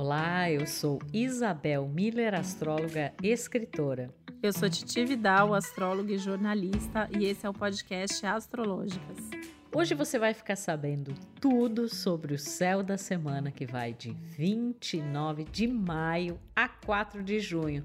Olá, eu sou Isabel Miller, astróloga e escritora. Eu sou Titi Vidal, astróloga e jornalista, e esse é o podcast Astrológicas. Hoje você vai ficar sabendo tudo sobre o céu da semana que vai de 29 de maio a 4 de junho.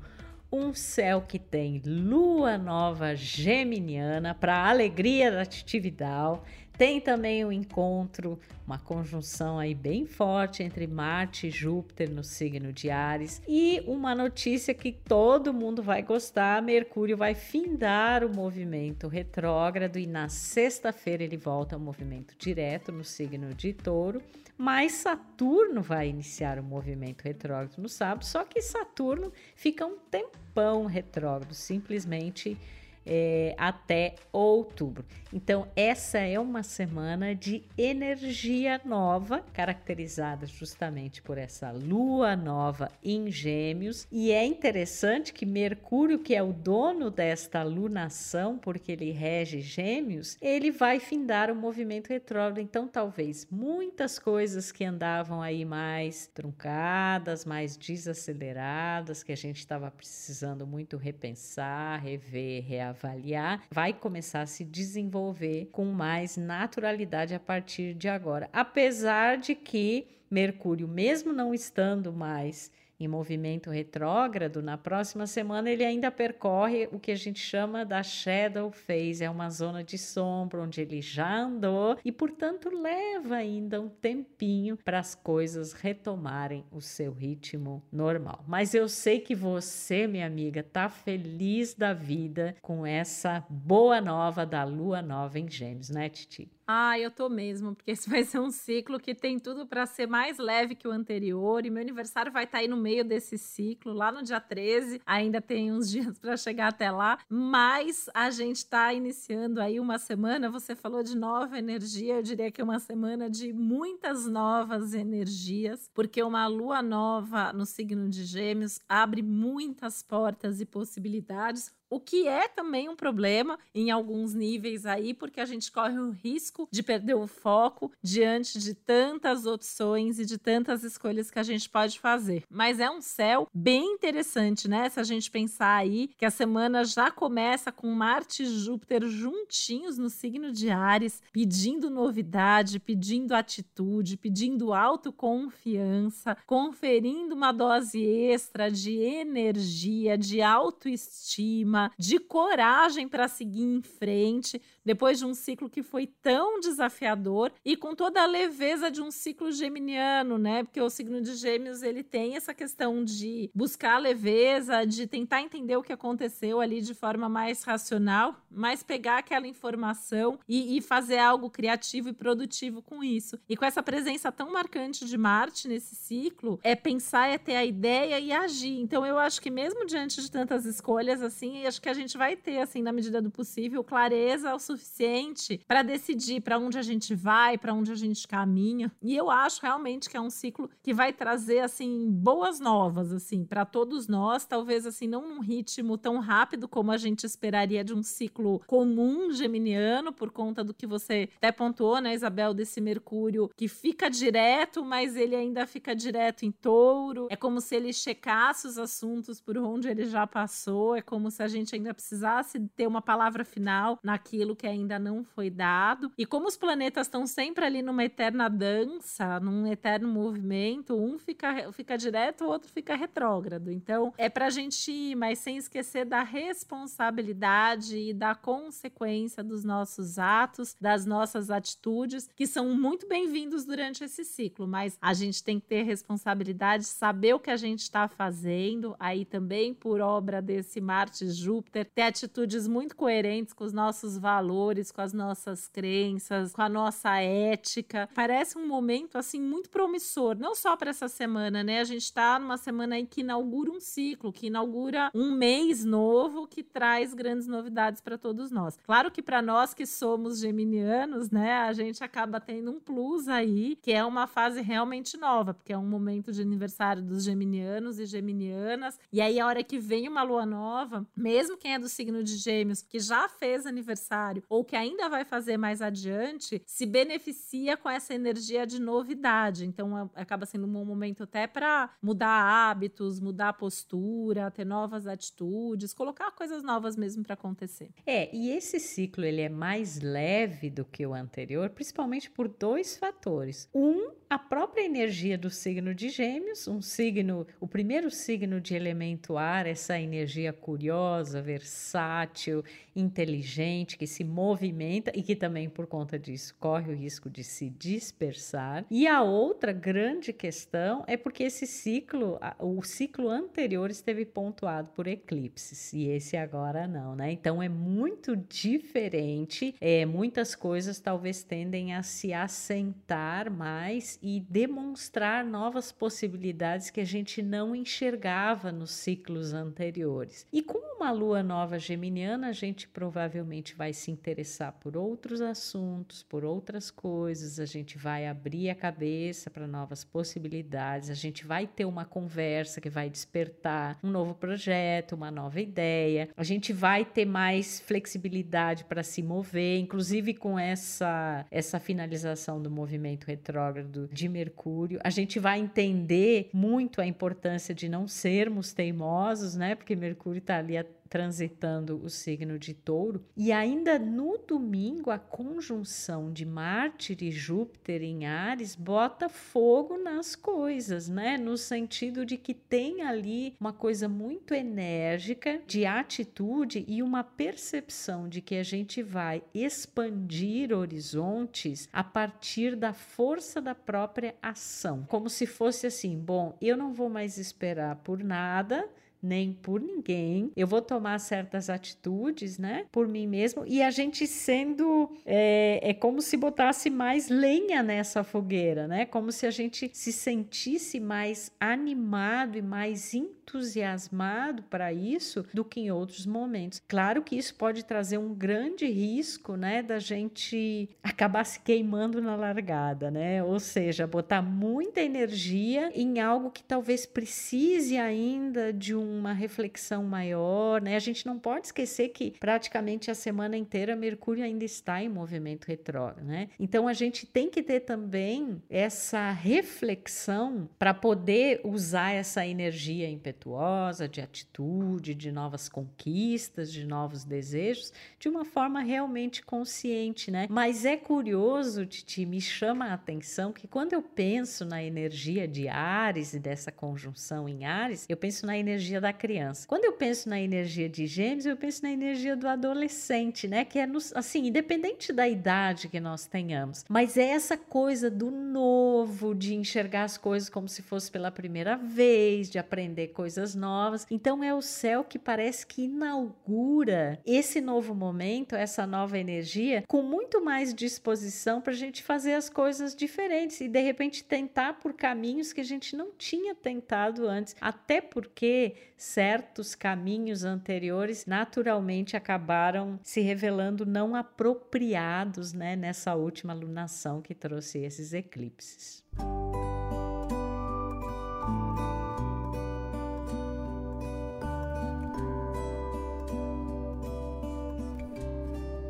Um céu que tem lua nova geminiana para alegria da Titi Vidal tem também um encontro, uma conjunção aí bem forte entre Marte e Júpiter no signo de Ares. E uma notícia que todo mundo vai gostar: Mercúrio vai findar o movimento retrógrado e na sexta-feira ele volta ao movimento direto no signo de Touro. Mas Saturno vai iniciar o movimento retrógrado no sábado, só que Saturno fica um tempão retrógrado, simplesmente é, até outubro. Então, essa é uma semana de energia nova, caracterizada justamente por essa lua nova em Gêmeos. E é interessante que Mercúrio, que é o dono desta lunação, porque ele rege Gêmeos, ele vai findar o movimento retrógrado. Então, talvez muitas coisas que andavam aí mais truncadas, mais desaceleradas, que a gente estava precisando muito repensar, rever, reavaliar avaliar, vai começar a se desenvolver com mais naturalidade a partir de agora. Apesar de que Mercúrio, mesmo não estando mais em movimento retrógrado, na próxima semana ele ainda percorre o que a gente chama da shadow phase, é uma zona de sombra onde ele já andou e, portanto, leva ainda um tempinho para as coisas retomarem o seu ritmo normal. Mas eu sei que você, minha amiga, tá feliz da vida com essa boa nova da lua nova em Gêmeos, né, Titi? Ah, eu tô mesmo, porque esse vai ser um ciclo que tem tudo para ser mais leve que o anterior. E meu aniversário vai estar tá aí no meio desse ciclo, lá no dia 13. Ainda tem uns dias para chegar até lá, mas a gente está iniciando aí uma semana. Você falou de nova energia, eu diria que é uma semana de muitas novas energias, porque uma lua nova no signo de Gêmeos abre muitas portas e possibilidades o que é também um problema em alguns níveis aí, porque a gente corre o risco de perder o foco diante de tantas opções e de tantas escolhas que a gente pode fazer. Mas é um céu bem interessante, né? Se a gente pensar aí que a semana já começa com Marte e Júpiter juntinhos no signo de Ares, pedindo novidade, pedindo atitude, pedindo autoconfiança, conferindo uma dose extra de energia, de autoestima de coragem para seguir em frente, depois de um ciclo que foi tão desafiador e com toda a leveza de um ciclo geminiano, né? Porque o signo de Gêmeos ele tem essa questão de buscar leveza, de tentar entender o que aconteceu ali de forma mais racional, mas pegar aquela informação e, e fazer algo criativo e produtivo com isso. E com essa presença tão marcante de Marte nesse ciclo, é pensar, é ter a ideia e agir. Então eu acho que mesmo diante de tantas escolhas assim, acho que a gente vai ter assim na medida do possível clareza o suficiente para decidir para onde a gente vai, para onde a gente caminha. E eu acho realmente que é um ciclo que vai trazer assim boas novas assim para todos nós, talvez assim não num ritmo tão rápido como a gente esperaria de um ciclo comum geminiano por conta do que você até pontuou, né, Isabel, desse Mercúrio que fica direto, mas ele ainda fica direto em Touro. É como se ele checasse os assuntos por onde ele já passou, é como se a gente ainda precisasse ter uma palavra final naquilo que ainda não foi dado. E como os planetas estão sempre ali numa eterna dança, num eterno movimento, um fica, fica direto, o outro fica retrógrado. Então, é pra gente ir, mas sem esquecer da responsabilidade e da consequência dos nossos atos, das nossas atitudes, que são muito bem-vindos durante esse ciclo, mas a gente tem que ter responsabilidade, saber o que a gente está fazendo, aí também por obra desse Marte Júpiter, ter atitudes muito coerentes com os nossos valores, com as nossas crenças, com a nossa ética. Parece um momento assim muito promissor, não só para essa semana, né? A gente está numa semana aí que inaugura um ciclo, que inaugura um mês novo que traz grandes novidades para todos nós. Claro que para nós que somos geminianos, né, a gente acaba tendo um plus aí, que é uma fase realmente nova, porque é um momento de aniversário dos geminianos e geminianas. E aí a hora que vem uma lua nova, mesmo quem é do signo de Gêmeos, que já fez aniversário ou que ainda vai fazer mais adiante, se beneficia com essa energia de novidade. Então acaba sendo um momento até para mudar hábitos, mudar postura, ter novas atitudes, colocar coisas novas mesmo para acontecer. É, e esse ciclo ele é mais leve do que o anterior, principalmente por dois fatores. Um, a própria energia do signo de Gêmeos, um signo, o primeiro signo de elemento ar, essa energia curiosa, versátil, inteligente, que se movimenta e que também por conta disso corre o risco de se dispersar. E a outra grande questão é porque esse ciclo, o ciclo anterior esteve pontuado por eclipses e esse agora não, né? Então é muito diferente, é, muitas coisas talvez tendem a se assentar mais e demonstrar novas possibilidades que a gente não enxergava nos ciclos anteriores. E com uma lua nova geminiana, a gente provavelmente vai se interessar por outros assuntos, por outras coisas, a gente vai abrir a cabeça para novas possibilidades, a gente vai ter uma conversa que vai despertar um novo projeto, uma nova ideia, a gente vai ter mais flexibilidade para se mover, inclusive com essa, essa finalização do movimento retrógrado de Mercúrio. A gente vai entender muito a importância de não sermos teimosos, né? Porque Mercúrio está ali transitando o signo de Touro. E ainda no domingo, a conjunção de Marte e Júpiter em Ares bota fogo nas coisas, né? No sentido de que tem ali uma coisa muito enérgica de atitude e uma percepção de que a gente vai expandir horizontes a partir da força da própria ação. Como se fosse assim: bom, eu não vou mais esperar por nada nem por ninguém. Eu vou tomar certas atitudes, né, por mim mesmo. E a gente sendo é, é como se botasse mais lenha nessa fogueira, né? Como se a gente se sentisse mais animado e mais entusiasmado para isso do que em outros momentos. Claro que isso pode trazer um grande risco, né, da gente acabar se queimando na largada, né? Ou seja, botar muita energia em algo que talvez precise ainda de um uma reflexão maior, né? A gente não pode esquecer que praticamente a semana inteira Mercúrio ainda está em movimento retrógrado, né? Então a gente tem que ter também essa reflexão para poder usar essa energia impetuosa de atitude, de novas conquistas, de novos desejos, de uma forma realmente consciente, né? Mas é curioso, Titi, me chama a atenção que quando eu penso na energia de Ares e dessa conjunção em Ares, eu penso na energia da criança. Quando eu penso na energia de gêmeos, eu penso na energia do adolescente, né? Que é, nos, assim, independente da idade que nós tenhamos, mas é essa coisa do novo, de enxergar as coisas como se fosse pela primeira vez, de aprender coisas novas. Então é o céu que parece que inaugura esse novo momento, essa nova energia, com muito mais disposição para a gente fazer as coisas diferentes e de repente tentar por caminhos que a gente não tinha tentado antes. Até porque certos caminhos anteriores naturalmente acabaram se revelando não apropriados né, nessa última lunação que trouxe esses eclipses.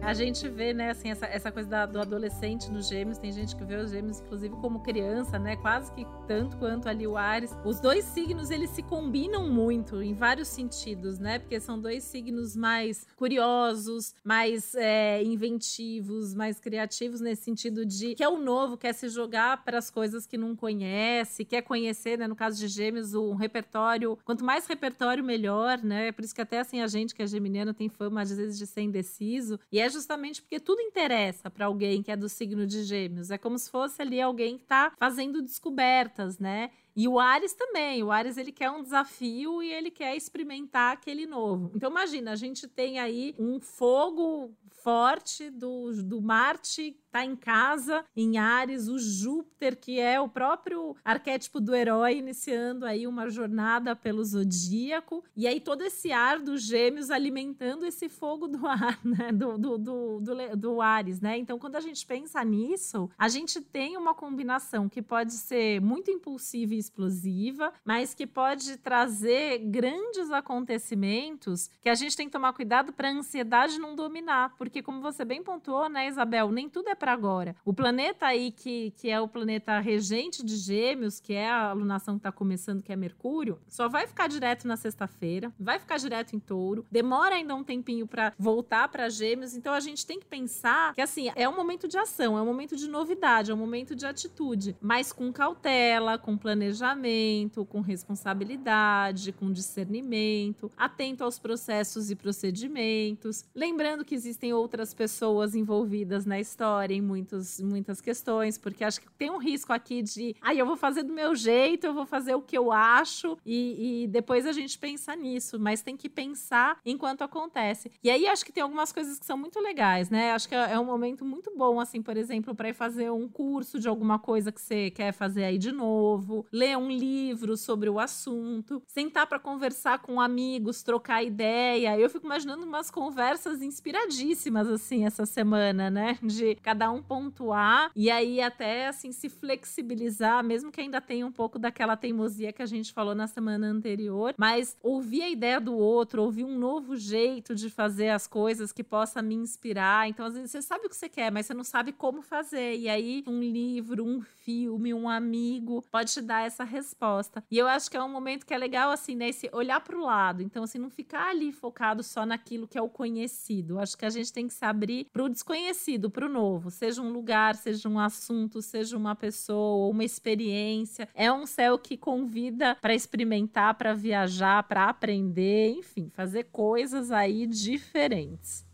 A gente vê, né, assim, essa, essa coisa da, do adolescente nos gêmeos, tem gente que vê os gêmeos, inclusive, como criança, né? Quase que tanto quanto ali o Ares. Os dois signos, eles se combinam muito em vários sentidos, né? Porque são dois signos mais curiosos, mais é, inventivos, mais criativos, nesse sentido de que é o novo, quer se jogar para as coisas que não conhece, quer conhecer, né? No caso de gêmeos, um repertório. Quanto mais repertório, melhor, né? Por isso que até assim a gente que é geminiano tem fama às vezes de ser indeciso. E é justamente porque tudo interessa para alguém que é do signo de Gêmeos. É como se fosse ali alguém que está fazendo descobertas, né? E o Ares também. O Ares ele quer um desafio e ele quer experimentar aquele novo. Então imagina, a gente tem aí um fogo forte do, do Marte tá em casa, em Ares, o Júpiter, que é o próprio arquétipo do herói, iniciando aí uma jornada pelo zodíaco. E aí todo esse ar dos gêmeos alimentando esse fogo do ar, né? Do, do, do, do, do Ares, né? Então, quando a gente pensa nisso, a gente tem uma combinação que pode ser muito impulsiva e explosiva, mas que pode trazer grandes acontecimentos que a gente tem que tomar cuidado para a ansiedade não dominar, porque como você bem pontuou, né, Isabel, nem tudo é para agora. O planeta aí que, que é o planeta regente de Gêmeos, que é a alunação que está começando, que é Mercúrio, só vai ficar direto na sexta-feira, vai ficar direto em Touro, demora ainda um tempinho para voltar para Gêmeos, então a gente tem que pensar que assim, é um momento de ação, é um momento de novidade, é um momento de atitude, mas com cautela, com planejamento, com responsabilidade, com discernimento, atento aos processos e procedimentos, lembrando que existem outras pessoas envolvidas na história em muitos, muitas questões, porque acho que tem um risco aqui de, ai, ah, eu vou fazer do meu jeito, eu vou fazer o que eu acho, e, e depois a gente pensa nisso, mas tem que pensar enquanto acontece. E aí acho que tem algumas coisas que são muito legais, né? Acho que é, é um momento muito bom, assim, por exemplo, para ir fazer um curso de alguma coisa que você quer fazer aí de novo, ler um livro sobre o assunto, sentar para conversar com amigos, trocar ideia. Eu fico imaginando umas conversas inspiradíssimas, assim, essa semana, né? De cada um pontuar e aí até, assim, se flexibilizar, mesmo que ainda tenha um pouco daquela teimosia que a gente falou na semana anterior, mas ouvir a ideia do outro, ouvir um novo jeito de fazer as coisas que possa me inspirar. Então, às vezes, você sabe o que você quer, mas você não sabe como fazer. E aí, um livro, um filme, um amigo pode te dar essa resposta. E eu acho que é um momento que é legal, assim, né? Esse olhar para o lado. Então, assim, não ficar ali focado só naquilo que é o conhecido. Acho que a gente tem que se abrir para o desconhecido, para o novo. Seja um lugar, seja um assunto, seja uma pessoa, uma experiência. É um céu que convida para experimentar, para viajar, para aprender, enfim, fazer coisas aí diferentes.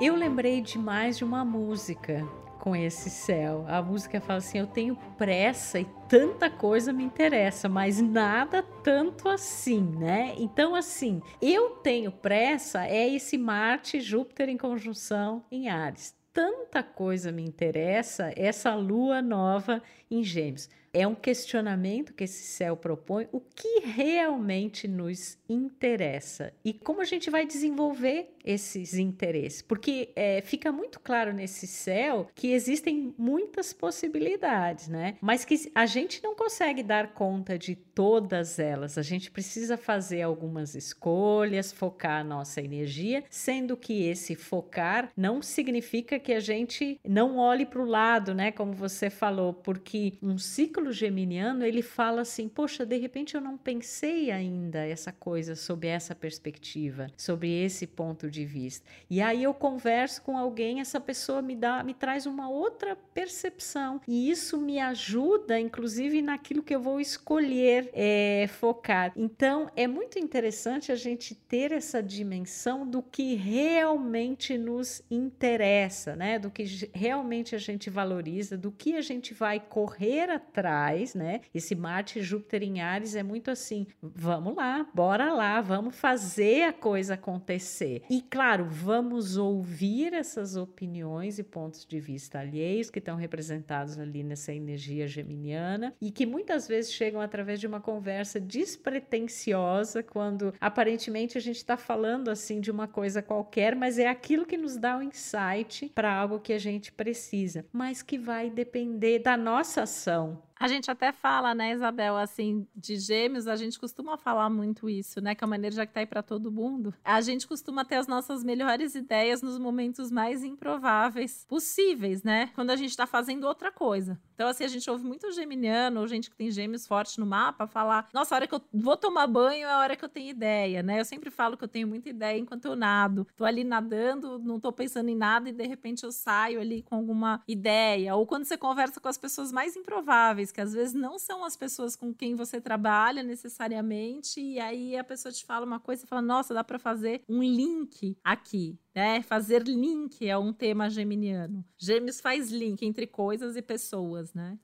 Eu lembrei demais de uma música com esse céu. A música fala assim: eu tenho pressa e tanta coisa me interessa, mas nada tanto assim, né? Então, assim, eu tenho pressa é esse Marte Júpiter em conjunção em Ares. Tanta coisa me interessa essa lua nova em Gêmeos. É um questionamento que esse céu propõe, o que realmente nos interessa e como a gente vai desenvolver esses interesses, porque é, fica muito claro nesse céu que existem muitas possibilidades, né? Mas que a gente não consegue dar conta de todas elas. A gente precisa fazer algumas escolhas, focar a nossa energia, sendo que esse focar não significa que a gente não olhe para o lado, né? Como você falou, porque um ciclo geminiano ele fala assim: poxa, de repente eu não pensei ainda essa coisa sob essa perspectiva, sobre esse ponto de de vista. E aí eu converso com alguém, essa pessoa me dá, me traz uma outra percepção e isso me ajuda, inclusive naquilo que eu vou escolher é, focar. Então é muito interessante a gente ter essa dimensão do que realmente nos interessa, né? Do que realmente a gente valoriza, do que a gente vai correr atrás, né? Esse Marte e Júpiter em Ares é muito assim, vamos lá, bora lá, vamos fazer a coisa acontecer. E claro, vamos ouvir essas opiniões e pontos de vista alheios que estão representados ali nessa energia geminiana e que muitas vezes chegam através de uma conversa despretensiosa, quando aparentemente a gente está falando assim de uma coisa qualquer, mas é aquilo que nos dá o um insight para algo que a gente precisa, mas que vai depender da nossa ação, a gente até fala, né, Isabel, assim, de gêmeos, a gente costuma falar muito isso, né, que é uma energia que tá aí para todo mundo. A gente costuma ter as nossas melhores ideias nos momentos mais improváveis possíveis, né? Quando a gente tá fazendo outra coisa. Então, assim, a gente ouve muito geminiano, ou gente que tem gêmeos fortes no mapa, falar: nossa, a hora que eu vou tomar banho é a hora que eu tenho ideia, né? Eu sempre falo que eu tenho muita ideia enquanto eu nado. Tô ali nadando, não tô pensando em nada e de repente eu saio ali com alguma ideia. Ou quando você conversa com as pessoas mais improváveis que às vezes não são as pessoas com quem você trabalha necessariamente, e aí a pessoa te fala uma coisa e fala: nossa, dá para fazer um link aqui. Né? Fazer link é um tema geminiano. Gêmeos faz link entre coisas e pessoas, né?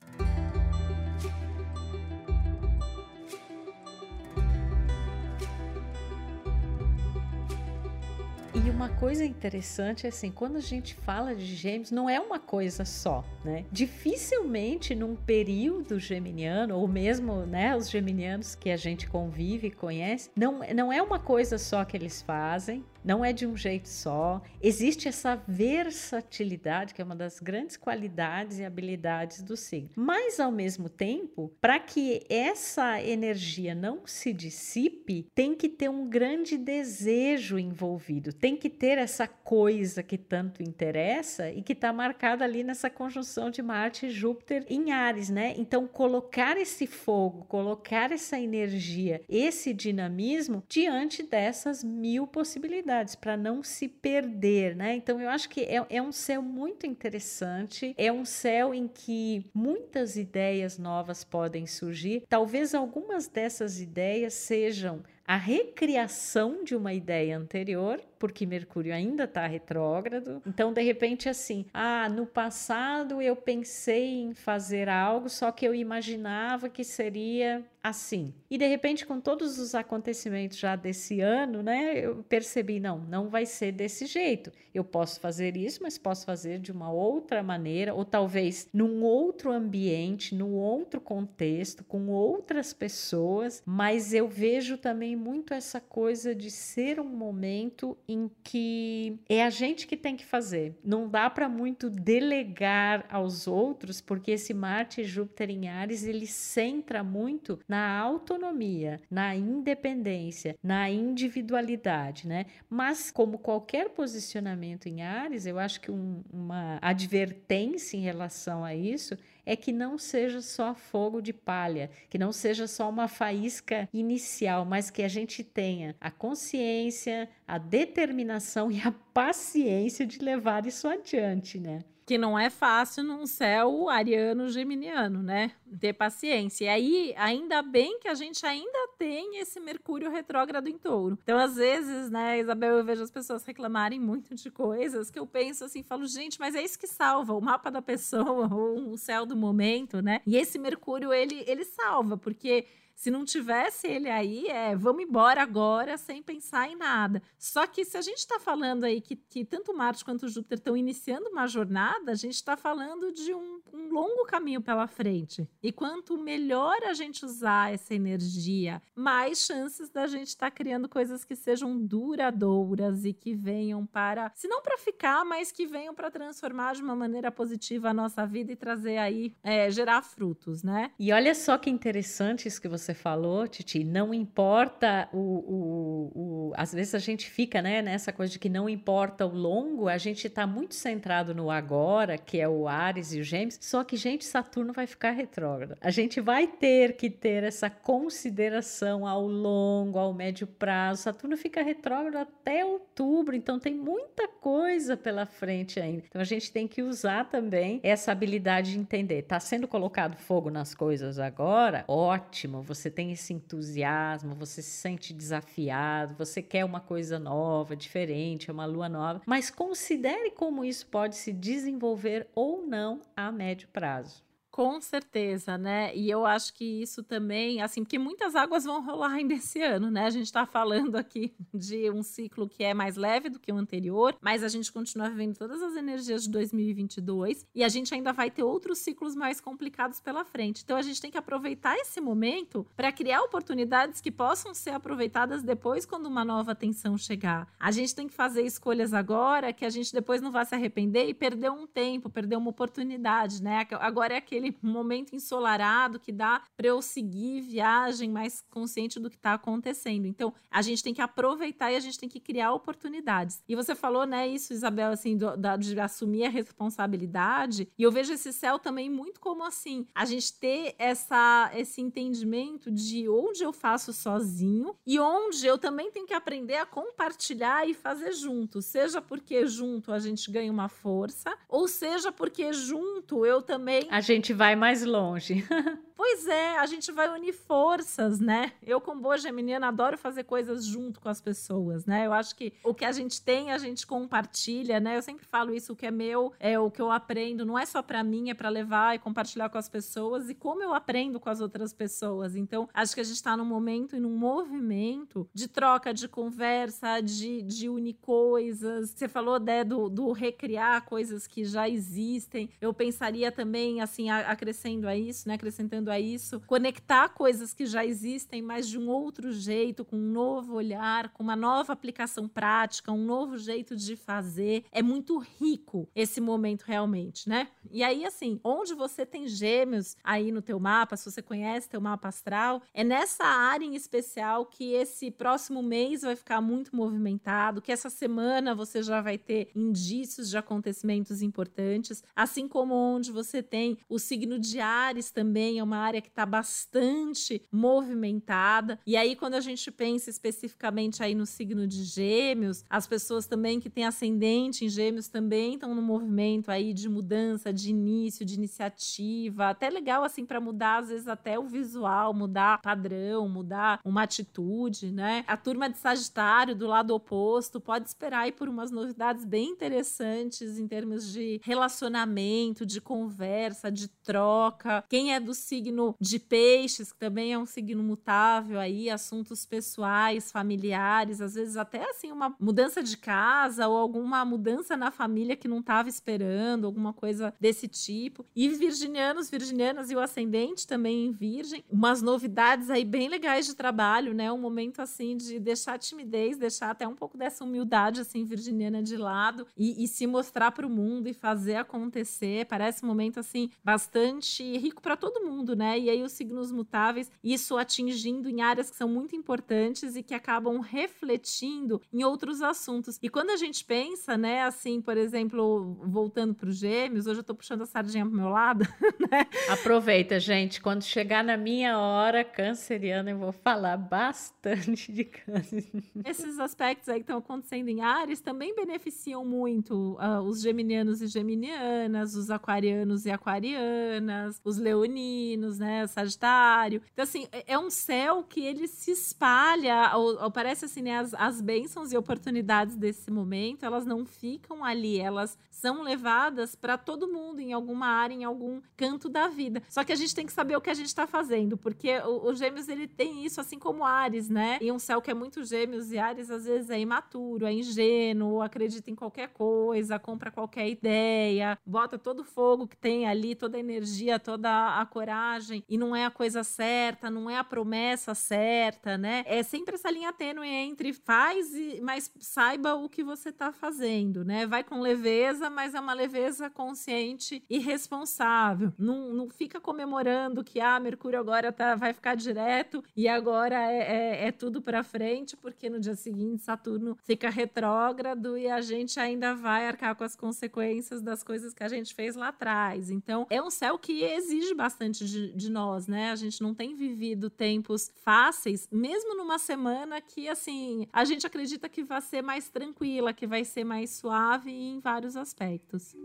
E uma coisa interessante é assim, quando a gente fala de gêmeos, não é uma coisa só, né? Dificilmente num período geminiano, ou mesmo, né, os geminianos que a gente convive e conhece, não, não é uma coisa só que eles fazem, não é de um jeito só. Existe essa versatilidade, que é uma das grandes qualidades e habilidades do signo. Mas, ao mesmo tempo, para que essa energia não se dissipe, tem que ter um grande desejo envolvido, tem que ter essa coisa que tanto interessa e que está marcada ali nessa conjunção de Marte e Júpiter em Ares, né? Então, colocar esse fogo, colocar essa energia, esse dinamismo diante dessas mil possibilidades para não se perder, né? Então eu acho que é, é um céu muito interessante, é um céu em que muitas ideias novas podem surgir. Talvez algumas dessas ideias sejam a recriação de uma ideia anterior, porque Mercúrio ainda está retrógrado. Então, de repente, assim, ah, no passado eu pensei em fazer algo, só que eu imaginava que seria assim. E de repente, com todos os acontecimentos já desse ano, né, eu percebi, não, não vai ser desse jeito. Eu posso fazer isso, mas posso fazer de uma outra maneira, ou talvez num outro ambiente, num outro contexto, com outras pessoas, mas eu vejo também muito essa coisa de ser um momento em que é a gente que tem que fazer. Não dá para muito delegar aos outros, porque esse Marte e Júpiter em Ares, ele centra muito na na autonomia, na independência, na individualidade, né? Mas, como qualquer posicionamento em Ares, eu acho que um, uma advertência em relação a isso é que não seja só fogo de palha, que não seja só uma faísca inicial, mas que a gente tenha a consciência, a determinação e a paciência de levar isso adiante, né? que não é fácil num céu ariano geminiano, né? Ter paciência. E aí, ainda bem que a gente ainda tem esse Mercúrio retrógrado em touro. Então, às vezes, né, Isabel, eu vejo as pessoas reclamarem muito de coisas que eu penso assim, falo, gente, mas é isso que salva o mapa da pessoa, ou o céu do momento, né? E esse Mercúrio, ele, ele salva, porque se não tivesse ele aí, é vamos embora agora sem pensar em nada. Só que se a gente está falando aí que, que tanto Marte quanto Júpiter estão iniciando uma jornada, a gente está falando de um, um longo caminho pela frente. E quanto melhor a gente usar essa energia, mais chances da gente estar tá criando coisas que sejam duradouras e que venham para, se não para ficar, mas que venham para transformar de uma maneira positiva a nossa vida e trazer aí, é, gerar frutos, né? E olha só que interessante isso que você você falou, Titi, não importa o, o, o, Às vezes a gente fica né, nessa coisa de que não importa o longo, a gente está muito centrado no agora, que é o Ares e o Gêmeos, só que, gente, Saturno vai ficar retrógrado. A gente vai ter que ter essa consideração ao longo, ao médio prazo. Saturno fica retrógrado até outubro, então tem muita coisa pela frente ainda. Então a gente tem que usar também essa habilidade de entender. Está sendo colocado fogo nas coisas agora? Ótimo, você tem esse entusiasmo, você se sente desafiado, você quer uma coisa nova, diferente, uma lua nova, mas considere como isso pode se desenvolver ou não a médio prazo. Com certeza, né? E eu acho que isso também, assim, porque muitas águas vão rolar ainda esse ano, né? A gente tá falando aqui de um ciclo que é mais leve do que o anterior, mas a gente continua vivendo todas as energias de 2022 e a gente ainda vai ter outros ciclos mais complicados pela frente. Então a gente tem que aproveitar esse momento para criar oportunidades que possam ser aproveitadas depois quando uma nova tensão chegar. A gente tem que fazer escolhas agora que a gente depois não vá se arrepender e perder um tempo, perder uma oportunidade, né? Agora é aquele aquele momento ensolarado que dá para eu seguir viagem mais consciente do que está acontecendo. Então, a gente tem que aproveitar e a gente tem que criar oportunidades. E você falou, né, isso, Isabel, assim, do, da, de assumir a responsabilidade. E eu vejo esse céu também muito como assim, a gente ter essa, esse entendimento de onde eu faço sozinho e onde eu também tenho que aprender a compartilhar e fazer junto. Seja porque junto a gente ganha uma força, ou seja porque junto eu também. A gente vai mais longe. Pois é, a gente vai unir forças, né? Eu, como boa geminiana, adoro fazer coisas junto com as pessoas, né? Eu acho que o que a gente tem, a gente compartilha, né? Eu sempre falo isso, o que é meu é o que eu aprendo, não é só para mim, é para levar e compartilhar com as pessoas e como eu aprendo com as outras pessoas. Então, acho que a gente está num momento e num movimento de troca, de conversa, de, de unir coisas. Você falou, né, do, do recriar coisas que já existem. Eu pensaria também, assim, acrescendo a isso, né? Acrescentando a isso, conectar coisas que já existem, mas de um outro jeito, com um novo olhar, com uma nova aplicação prática, um novo jeito de fazer. É muito rico esse momento realmente, né? E aí, assim, onde você tem gêmeos aí no teu mapa, se você conhece teu mapa astral, é nessa área em especial que esse próximo mês vai ficar muito movimentado, que essa semana você já vai ter indícios de acontecimentos importantes, assim como onde você tem o signo de Ares também, é uma uma área que está bastante movimentada. E aí, quando a gente pensa especificamente aí no signo de Gêmeos, as pessoas também que têm ascendente em Gêmeos também estão no movimento aí de mudança, de início, de iniciativa. Até legal assim para mudar às vezes até o visual, mudar padrão, mudar uma atitude, né? A turma de Sagitário do lado oposto pode esperar aí por umas novidades bem interessantes em termos de relacionamento, de conversa, de troca. Quem é do signo signo de peixes, que também é um signo mutável aí, assuntos pessoais, familiares, às vezes até assim uma mudança de casa ou alguma mudança na família que não estava esperando, alguma coisa desse tipo. E virginianos, virginianas e o ascendente também em virgem, umas novidades aí bem legais de trabalho, né? Um momento assim de deixar a timidez, deixar até um pouco dessa humildade assim virginiana de lado e, e se mostrar para o mundo e fazer acontecer. Parece um momento assim bastante rico para todo mundo, né? E aí os signos mutáveis, isso atingindo em áreas que são muito importantes e que acabam refletindo em outros assuntos. E quando a gente pensa, né, assim, por exemplo, voltando para os gêmeos, hoje eu tô puxando a sardinha pro meu lado, né? Aproveita, gente, quando chegar na minha hora canceriana, eu vou falar bastante de câncer. Esses aspectos aí que estão acontecendo em Ares também beneficiam muito uh, os geminianos e geminianas, os aquarianos e aquarianas, os leoninos, né? Sagitário. Então, assim, é, é um céu que ele se espalha, ou, ou parece assim, né? As, as bênçãos e oportunidades desse momento, elas não ficam ali, elas são levadas para todo mundo, em alguma área, em algum canto da vida. Só que a gente tem que saber o que a gente está fazendo, porque o, o Gêmeos, ele tem isso, assim como Ares, né? E um céu que é muito Gêmeos e Ares, às vezes é imaturo, é ingênuo, acredita em qualquer coisa, compra qualquer ideia, bota todo o fogo que tem ali, toda a energia, toda a coragem e não é a coisa certa, não é a promessa certa, né? É sempre essa linha tênue entre faz, e, mas saiba o que você tá fazendo, né? Vai com leveza, mas é uma leveza consciente e responsável. Não, não fica comemorando que, ah, Mercúrio agora tá, vai ficar direto e agora é, é, é tudo para frente, porque no dia seguinte Saturno fica retrógrado e a gente ainda vai arcar com as consequências das coisas que a gente fez lá atrás. Então, é um céu que exige bastante de de, nós, né? A gente não tem vivido tempos fáceis, mesmo numa semana que, assim, a gente acredita que vai ser mais tranquila, que vai ser mais suave em vários aspectos.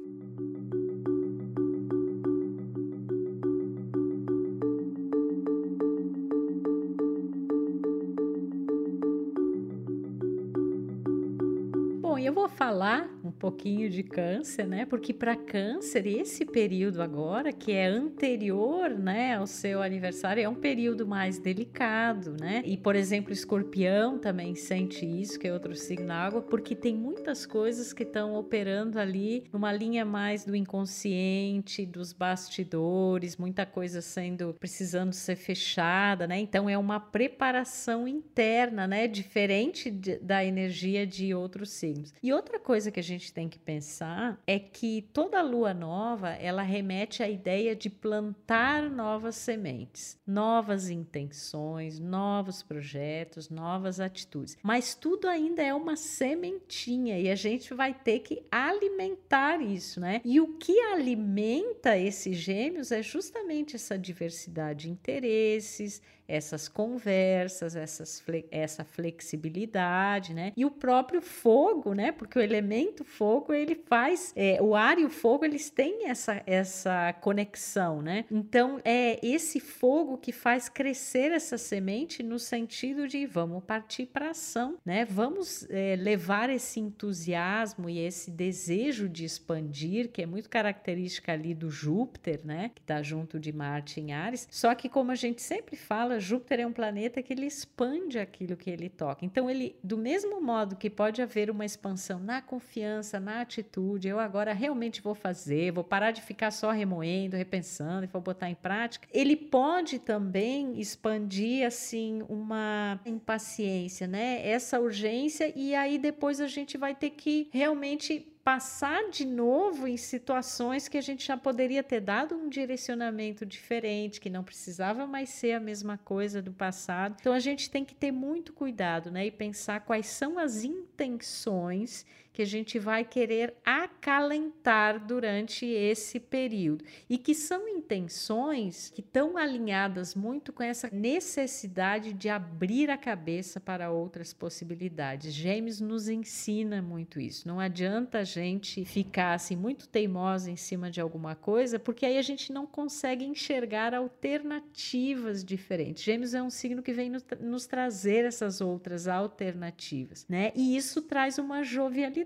Bom, eu vou falar um pouquinho de câncer, né? Porque para câncer, esse período agora, que é anterior, né, ao seu aniversário, é um período mais delicado, né? E, por exemplo, escorpião também sente isso, que é outro signo da água, porque tem muitas coisas que estão operando ali numa linha mais do inconsciente, dos bastidores, muita coisa sendo, precisando ser fechada, né? Então, é uma preparação interna, né? Diferente de, da energia de outros signos. E outra coisa que a gente gente tem que pensar é que toda lua nova, ela remete à ideia de plantar novas sementes, novas intenções, novos projetos, novas atitudes. Mas tudo ainda é uma sementinha e a gente vai ter que alimentar isso, né? E o que alimenta esses gêmeos é justamente essa diversidade de interesses, essas conversas, essas, essa flexibilidade, né? E o próprio fogo, né? Porque o elemento fogo, ele faz. É, o ar e o fogo, eles têm essa, essa conexão, né? Então, é esse fogo que faz crescer essa semente no sentido de vamos partir para ação, né? Vamos é, levar esse entusiasmo e esse desejo de expandir, que é muito característica ali do Júpiter, né? Que está junto de Marte em Ares. Só que, como a gente sempre fala, Júpiter é um planeta que ele expande aquilo que ele toca. Então, ele, do mesmo modo que pode haver uma expansão na confiança, na atitude, eu agora realmente vou fazer, vou parar de ficar só remoendo, repensando e vou botar em prática, ele pode também expandir assim uma impaciência, né? Essa urgência e aí depois a gente vai ter que realmente passar de novo em situações que a gente já poderia ter dado um direcionamento diferente, que não precisava mais ser a mesma coisa do passado. Então a gente tem que ter muito cuidado, né, e pensar quais são as intenções que a gente vai querer acalentar durante esse período e que são intenções que estão alinhadas muito com essa necessidade de abrir a cabeça para outras possibilidades. Gêmeos nos ensina muito isso. Não adianta a gente ficar assim muito teimosa em cima de alguma coisa, porque aí a gente não consegue enxergar alternativas diferentes. Gêmeos é um signo que vem nos trazer essas outras alternativas, né? E isso traz uma jovialidade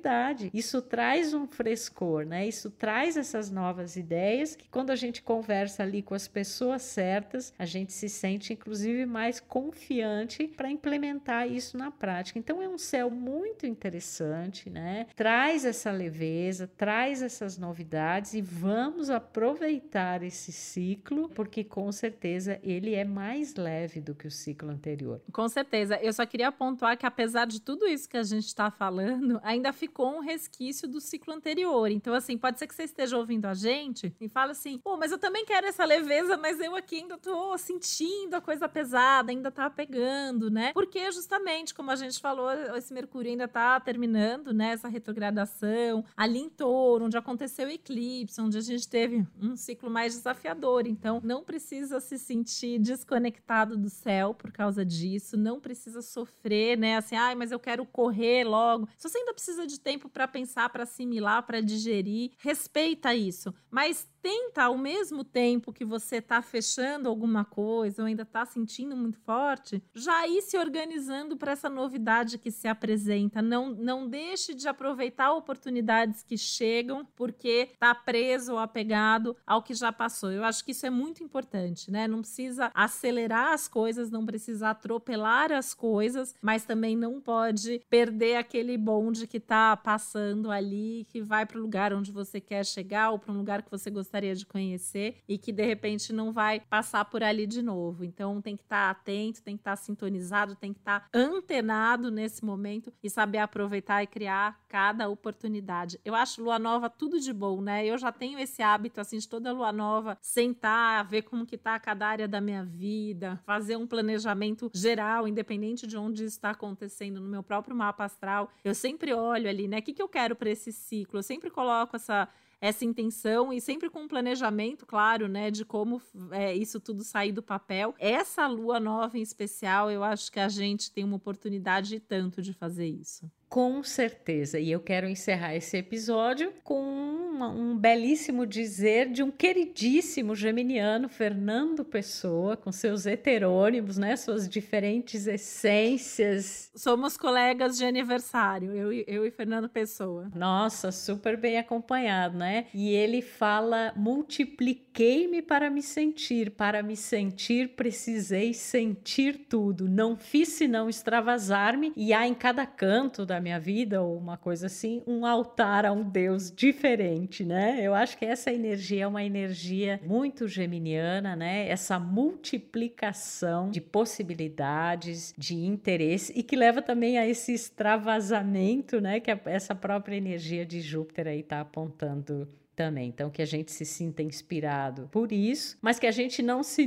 isso traz um frescor, né? Isso traz essas novas ideias que quando a gente conversa ali com as pessoas certas, a gente se sente inclusive mais confiante para implementar isso na prática. Então é um céu muito interessante, né? Traz essa leveza, traz essas novidades e vamos aproveitar esse ciclo, porque com certeza ele é mais leve do que o ciclo anterior. Com certeza. Eu só queria pontuar que apesar de tudo isso que a gente está falando, ainda fica ficou um resquício do ciclo anterior. Então, assim, pode ser que você esteja ouvindo a gente e fala assim: pô, mas eu também quero essa leveza, mas eu aqui ainda tô sentindo a coisa pesada, ainda tá pegando, né? Porque justamente, como a gente falou, esse Mercúrio ainda tá terminando, né? Essa retrogradação ali em touro, onde aconteceu o eclipse, onde a gente teve um ciclo mais desafiador. Então, não precisa se sentir desconectado do céu por causa disso, não precisa sofrer, né? Assim, ai, mas eu quero correr logo. Se você ainda precisa de tempo para pensar, para assimilar, para digerir. Respeita isso, mas tenta ao mesmo tempo que você está fechando alguma coisa ou ainda está sentindo muito forte, já ir se organizando para essa novidade que se apresenta. Não, não deixe de aproveitar oportunidades que chegam porque está preso ou apegado ao que já passou. Eu acho que isso é muito importante, né? Não precisa acelerar as coisas, não precisa atropelar as coisas, mas também não pode perder aquele bonde que está passando ali, que vai para o lugar onde você quer chegar ou para um lugar que você gostaria gostaria de conhecer e que de repente não vai passar por ali de novo. Então tem que estar tá atento, tem que estar tá sintonizado, tem que estar tá antenado nesse momento e saber aproveitar e criar cada oportunidade. Eu acho lua nova tudo de bom, né? Eu já tenho esse hábito assim de toda lua nova sentar, ver como que tá cada área da minha vida, fazer um planejamento geral, independente de onde está acontecendo no meu próprio mapa astral. Eu sempre olho ali, né? O que, que eu quero para esse ciclo? Eu sempre coloco essa essa intenção e sempre com um planejamento, claro, né, de como é, isso tudo sair do papel. Essa lua nova em especial, eu acho que a gente tem uma oportunidade tanto de fazer isso. Com certeza. E eu quero encerrar esse episódio com uma, um belíssimo dizer de um queridíssimo geminiano, Fernando Pessoa, com seus heterônimos, né? Suas diferentes essências. Somos colegas de aniversário, eu, eu e Fernando Pessoa. Nossa, super bem acompanhado, né? E ele fala: multipliquei-me para me sentir. Para me sentir, precisei sentir tudo. Não fiz senão extravasar-me, e há em cada canto da minha vida, ou uma coisa assim, um altar a um Deus diferente, né? Eu acho que essa energia é uma energia muito geminiana, né? Essa multiplicação de possibilidades, de interesse, e que leva também a esse extravasamento, né? Que essa própria energia de Júpiter aí está apontando também. Então, que a gente se sinta inspirado por isso, mas que a gente não se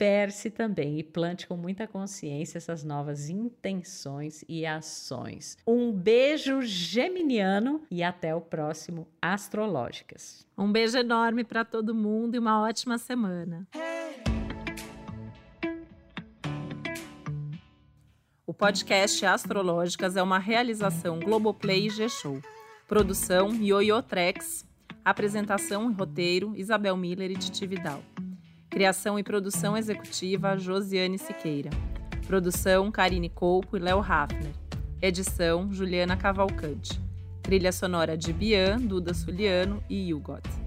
disperse também e plante com muita consciência essas novas intenções e ações. Um beijo geminiano e até o próximo Astrológicas. Um beijo enorme para todo mundo e uma ótima semana. O podcast Astrológicas é uma realização Globoplay e G-Show. Produção Yoyo Trex. Apresentação e roteiro Isabel Miller e Titi Vidal. Criação e produção executiva Josiane Siqueira. Produção Karine Colpo e Léo Hafner. Edição Juliana Cavalcante. Trilha sonora de Bian, Duda Suliano e Hugot.